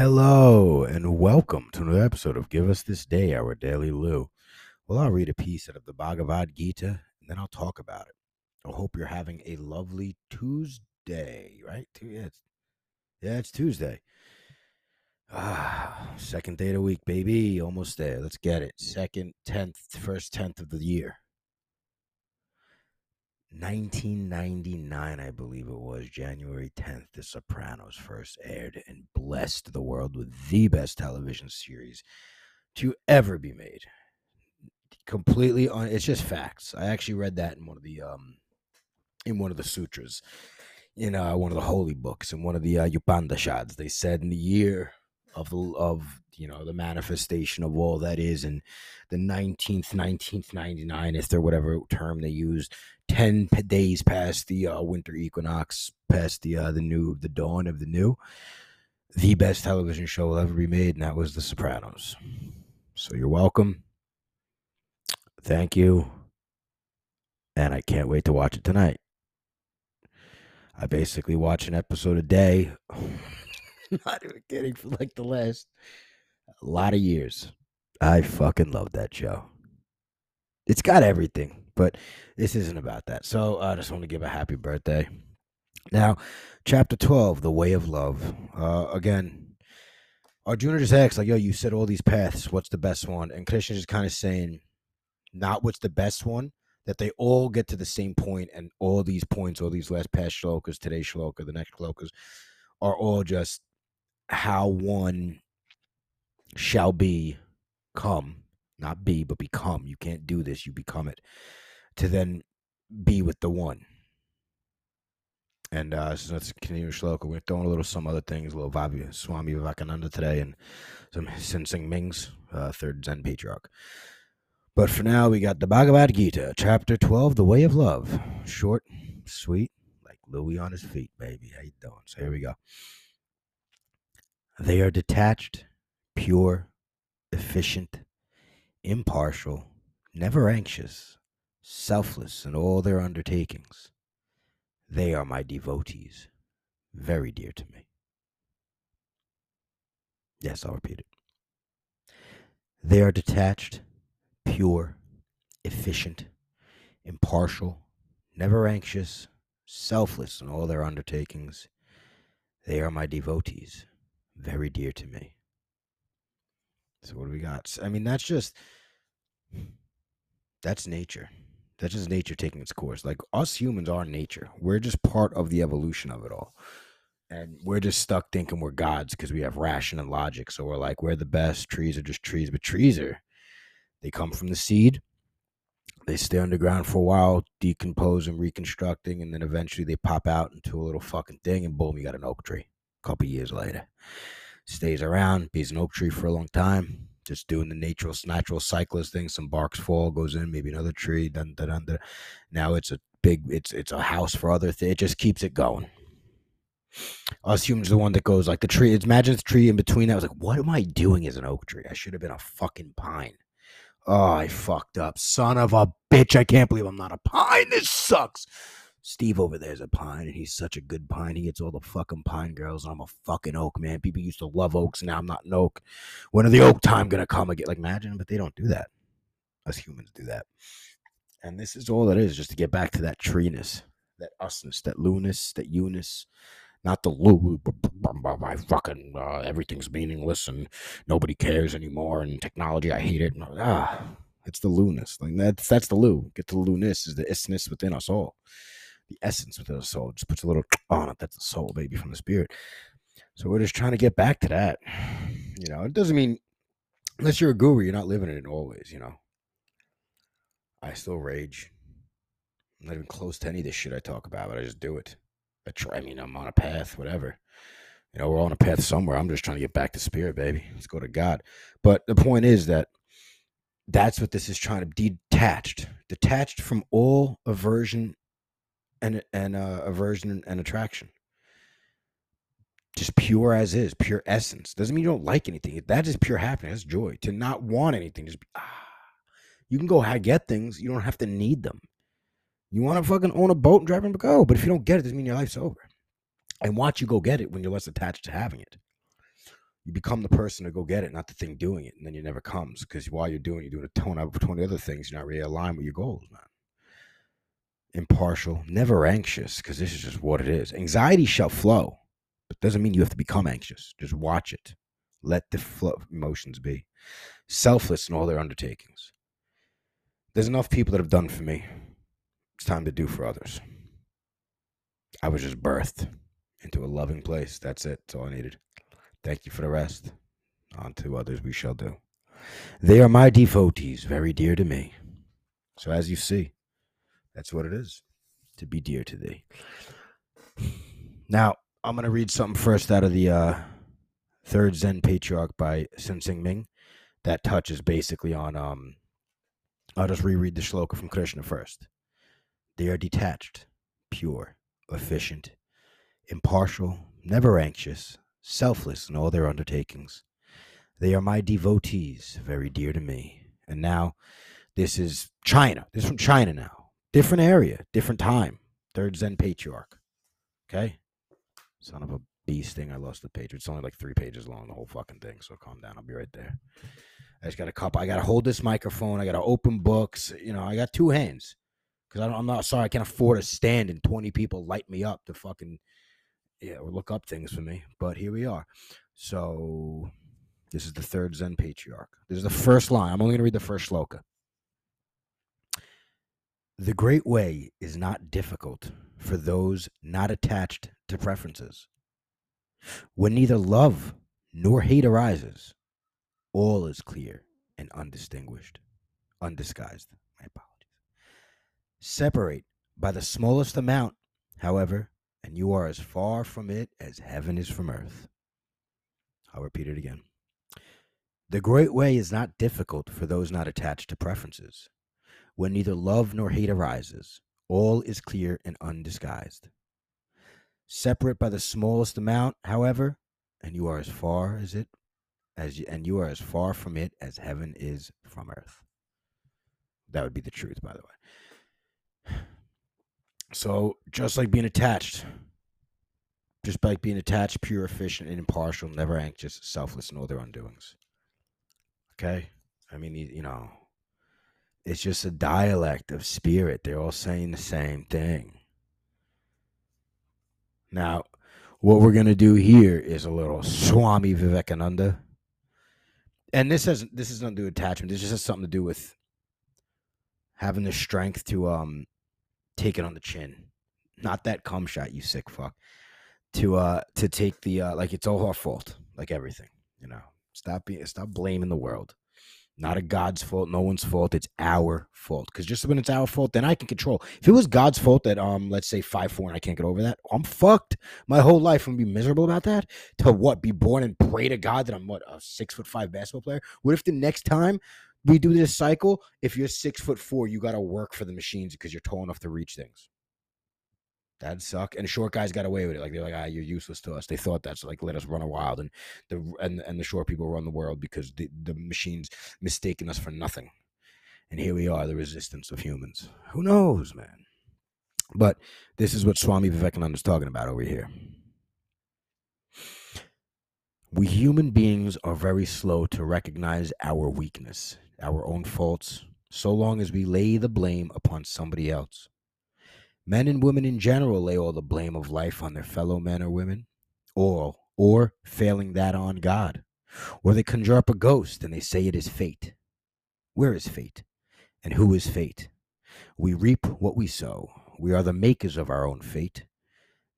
Hello and welcome to another episode of Give Us This Day, our daily Lou. Well, I'll read a piece out of the Bhagavad Gita and then I'll talk about it. I hope you're having a lovely Tuesday, right? Yeah, it's, yeah, it's Tuesday. Ah, second day of the week, baby. Almost there. Let's get it. Second, tenth, first tenth of the year. 1999, I believe it was, January 10th, The Sopranos first aired and blessed the world with the best television series to ever be made. Completely on it's just facts. I actually read that in one of the um in one of the sutras, in uh, one of the holy books, in one of the uh, Upanishads. They said in the year of the of you know the manifestation of all that is and the 19th 19th 99th or whatever term they use 10 days past the uh, winter equinox past the uh, the new the dawn of the new the best television show will ever be made and that was the sopranos. So you're welcome. Thank you. And i can't wait to watch it tonight. I basically watch an episode a day not even kidding for like the last a lot of years. I fucking love that show. It's got everything, but this isn't about that. So I just want to give a happy birthday. Now, chapter 12, The Way of Love. Uh, again, Arjuna just asks, like, yo, you said all these paths. What's the best one? And Krishna is kind of saying, not what's the best one, that they all get to the same point, and all these points, all these last past shlokas, today's shloka, the next shlokas, are all just how one shall be come, not be, but become. You can't do this, you become it. To then be with the one. And uh, so let's continue shloka. We're throwing a little some other things, a little Vavi, Swami Vivekananda today, and some Hsin Hsin Ming's uh, third Zen patriarch. But for now, we got the Bhagavad Gita, chapter 12, The Way of Love. Short, sweet, like Louis on his feet, baby. How you doing? So here we go. They are detached, pure, efficient, impartial, never anxious, selfless in all their undertakings. They are my devotees, very dear to me. Yes, I'll repeat it. They are detached, pure, efficient, impartial, never anxious, selfless in all their undertakings. They are my devotees, very dear to me. So what do we got? I mean, that's just that's nature. That's just nature taking its course. Like us humans are nature. We're just part of the evolution of it all. And we're just stuck thinking we're gods because we have ration and logic. So we're like, we're the best. Trees are just trees, but trees are they come from the seed. They stay underground for a while, decomposing, reconstructing, and then eventually they pop out into a little fucking thing, and boom, you got an oak tree couple years later. Stays around, be an oak tree for a long time, just doing the natural natural cyclist thing. Some barks fall, goes in, maybe another tree. Dun, dun, dun, dun. Now it's a big, it's it's a house for other things. It just keeps it going. Us humans, the one that goes like the tree. Imagine the tree in between that. Was like, what am I doing as an oak tree? I should have been a fucking pine. Oh, I fucked up. Son of a bitch. I can't believe I'm not a pine. This sucks. Steve over there's a pine, and he's such a good pine. He gets all the fucking pine girls, and I'm a fucking oak, man. People used to love oaks, now I'm not an oak. When are the oak time gonna come again? Like, imagine, but they don't do that. Us humans do that. And this is all that is, just to get back to that treeness, that usness, that looness, that eunice. Not the loo, by fucking uh, everything's meaningless and nobody cares anymore, and technology, I hate it. Ah, it's the looness. Like that's that's the loo. Get to the looness is the isness within us all the essence within the soul. Just puts a little on it. That's the soul, baby, from the spirit. So we're just trying to get back to that. You know, it doesn't mean unless you're a guru, you're not living it always. You know, I still rage. I'm not even close to any of this shit I talk about, but I just do it. I try. I mean, I'm on a path, whatever. You know, we're on a path somewhere. I'm just trying to get back to spirit, baby. Let's go to God. But the point is that that's what this is trying to detached, detached from all aversion and and uh, aversion and attraction. Just pure as is, pure essence. Doesn't mean you don't like anything. That is pure happiness, That's joy. To not want anything, just be, ah. You can go get things. You don't have to need them. You want to fucking own a boat and drive them, go. But if you don't get it, doesn't mean your life's over. And watch you go get it when you're less attached to having it. You become the person to go get it, not the thing doing it, and then it never comes because while you're doing, it, you're doing a ton of twenty other things. You're not really aligned with your goals, man. Impartial, never anxious, because this is just what it is. Anxiety shall flow, but doesn't mean you have to become anxious. Just watch it. Let the flow emotions be. Selfless in all their undertakings. There's enough people that have done for me. It's time to do for others. I was just birthed into a loving place. That's it. That's all I needed. Thank you for the rest. On to others we shall do. They are my devotees, very dear to me. So as you see, that's what it is to be dear to thee. Now, I'm going to read something first out of the uh, third Zen Patriarch by Hsin Hsin Ming. That touches basically on. Um, I'll just reread the shloka from Krishna first. They are detached, pure, efficient, impartial, never anxious, selfless in all their undertakings. They are my devotees, very dear to me. And now, this is China. This is from China now. Different area, different time. Third Zen Patriarch. Okay? Son of a beast thing. I lost the page. It's only like three pages long, the whole fucking thing. So calm down. I'll be right there. I just got a couple. I got to hold this microphone. I got to open books. You know, I got two hands because I'm not sorry. I can't afford to stand and 20 people light me up to fucking yeah, or look up things for me. But here we are. So this is the third Zen patriarch. This is the first line. I'm only going to read the first shloka. The great way is not difficult for those not attached to preferences. When neither love nor hate arises, all is clear and undistinguished, undisguised. My apologies. Separate by the smallest amount, however, and you are as far from it as heaven is from earth. I'll repeat it again. The great way is not difficult for those not attached to preferences. When neither love nor hate arises, all is clear and undisguised. Separate by the smallest amount, however, and you are as far as it as you, and you are as far from it as heaven is from earth. That would be the truth, by the way. So, just like being attached, just like being attached, pure, efficient, and impartial, never anxious, selfless in all their undoings. Okay? I mean, you know, it's just a dialect of spirit. They're all saying the same thing. Now, what we're going to do here is a little Swami Vivekananda. And this has this has nothing to do with attachment. This just has something to do with having the strength to um take it on the chin. Not that cum shot, you sick fuck. To uh to take the uh like it's all our fault, like everything, you know. Stop being stop blaming the world. Not a God's fault, no one's fault. It's our fault. Because just when it's our fault, then I can control. If it was God's fault that um, let's say five four and I can't get over that, I'm fucked. My whole life gonna be miserable about that. To what? Be born and pray to God that I'm what a six foot five basketball player. What if the next time we do this cycle, if you're six foot four, you got to work for the machines because you're tall enough to reach things. That'd suck. And short guys got away with it. Like they're like, ah, you're useless to us. They thought that's like let us run a wild, and the and and the short people run the world because the the machines mistaken us for nothing. And here we are, the resistance of humans. Who knows, man? But this is what Swami Vivekananda is talking about over here. We human beings are very slow to recognize our weakness our own faults, so long as we lay the blame upon somebody else. Men and women in general lay all the blame of life on their fellow men or women, or, or failing that on God. Or they conjure up a ghost and they say it is fate. Where is fate? And who is fate? We reap what we sow. We are the makers of our own fate.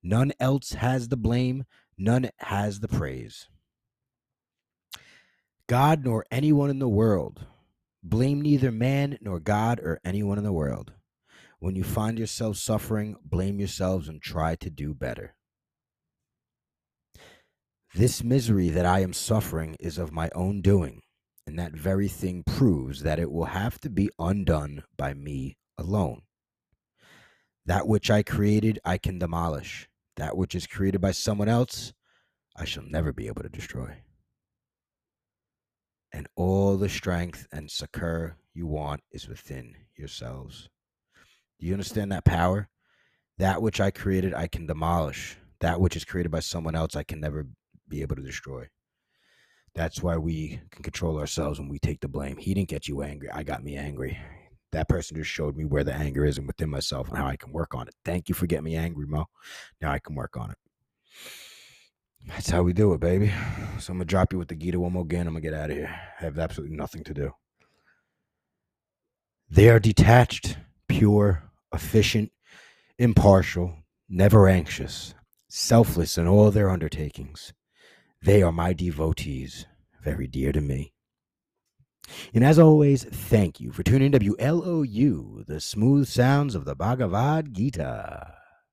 None else has the blame, none has the praise. God nor anyone in the world Blame neither man nor God or anyone in the world. When you find yourself suffering, blame yourselves and try to do better. This misery that I am suffering is of my own doing, and that very thing proves that it will have to be undone by me alone. That which I created, I can demolish. That which is created by someone else, I shall never be able to destroy and all the strength and succor you want is within yourselves. Do you understand that power? That which I created, I can demolish. That which is created by someone else, I can never be able to destroy. That's why we can control ourselves when we take the blame. He didn't get you angry. I got me angry. That person just showed me where the anger is and within myself and how I can work on it. Thank you for getting me angry, Mo. Now I can work on it. That's how we do it, baby. So I'm gonna drop you with the Gita one more again. I'm gonna get out of here. I have absolutely nothing to do. They are detached, pure, efficient, impartial, never anxious, selfless in all their undertakings. They are my devotees, very dear to me. And as always, thank you for tuning WLOU, the smooth sounds of the Bhagavad Gita.